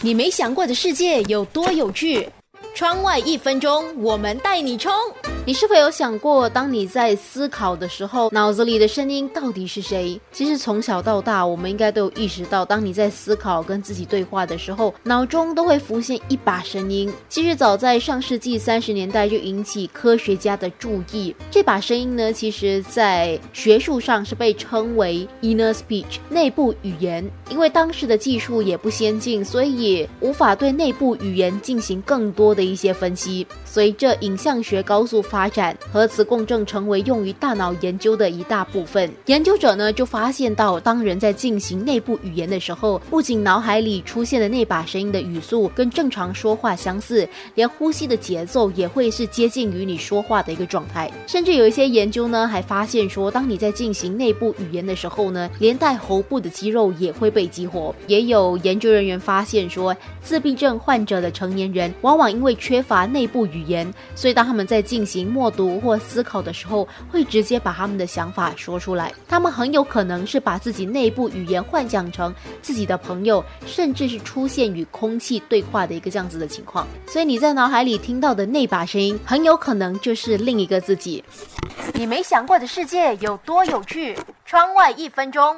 你没想过的世界有多有趣？窗外一分钟，我们带你冲！你是否有想过，当你在思考的时候，脑子里的声音到底是谁？其实从小到大，我们应该都有意识到，当你在思考、跟自己对话的时候，脑中都会浮现一把声音。其实早在上世纪三十年代就引起科学家的注意。这把声音呢，其实在学术上是被称为 inner speech 内部语言。因为当时的技术也不先进，所以无法对内部语言进行更多的一些分析。随着影像学高速发发展，核磁共振成为用于大脑研究的一大部分。研究者呢就发现到，当人在进行内部语言的时候，不仅脑海里出现的那把声音的语速跟正常说话相似，连呼吸的节奏也会是接近于你说话的一个状态。甚至有一些研究呢还发现说，当你在进行内部语言的时候呢，连带喉部的肌肉也会被激活。也有研究人员发现说，自闭症患者的成年人往往因为缺乏内部语言，所以当他们在进行默读或思考的时候，会直接把他们的想法说出来。他们很有可能是把自己内部语言幻想成自己的朋友，甚至是出现与空气对话的一个这样子的情况。所以你在脑海里听到的那把声音，很有可能就是另一个自己。你没想过的世界有多有趣？窗外一分钟。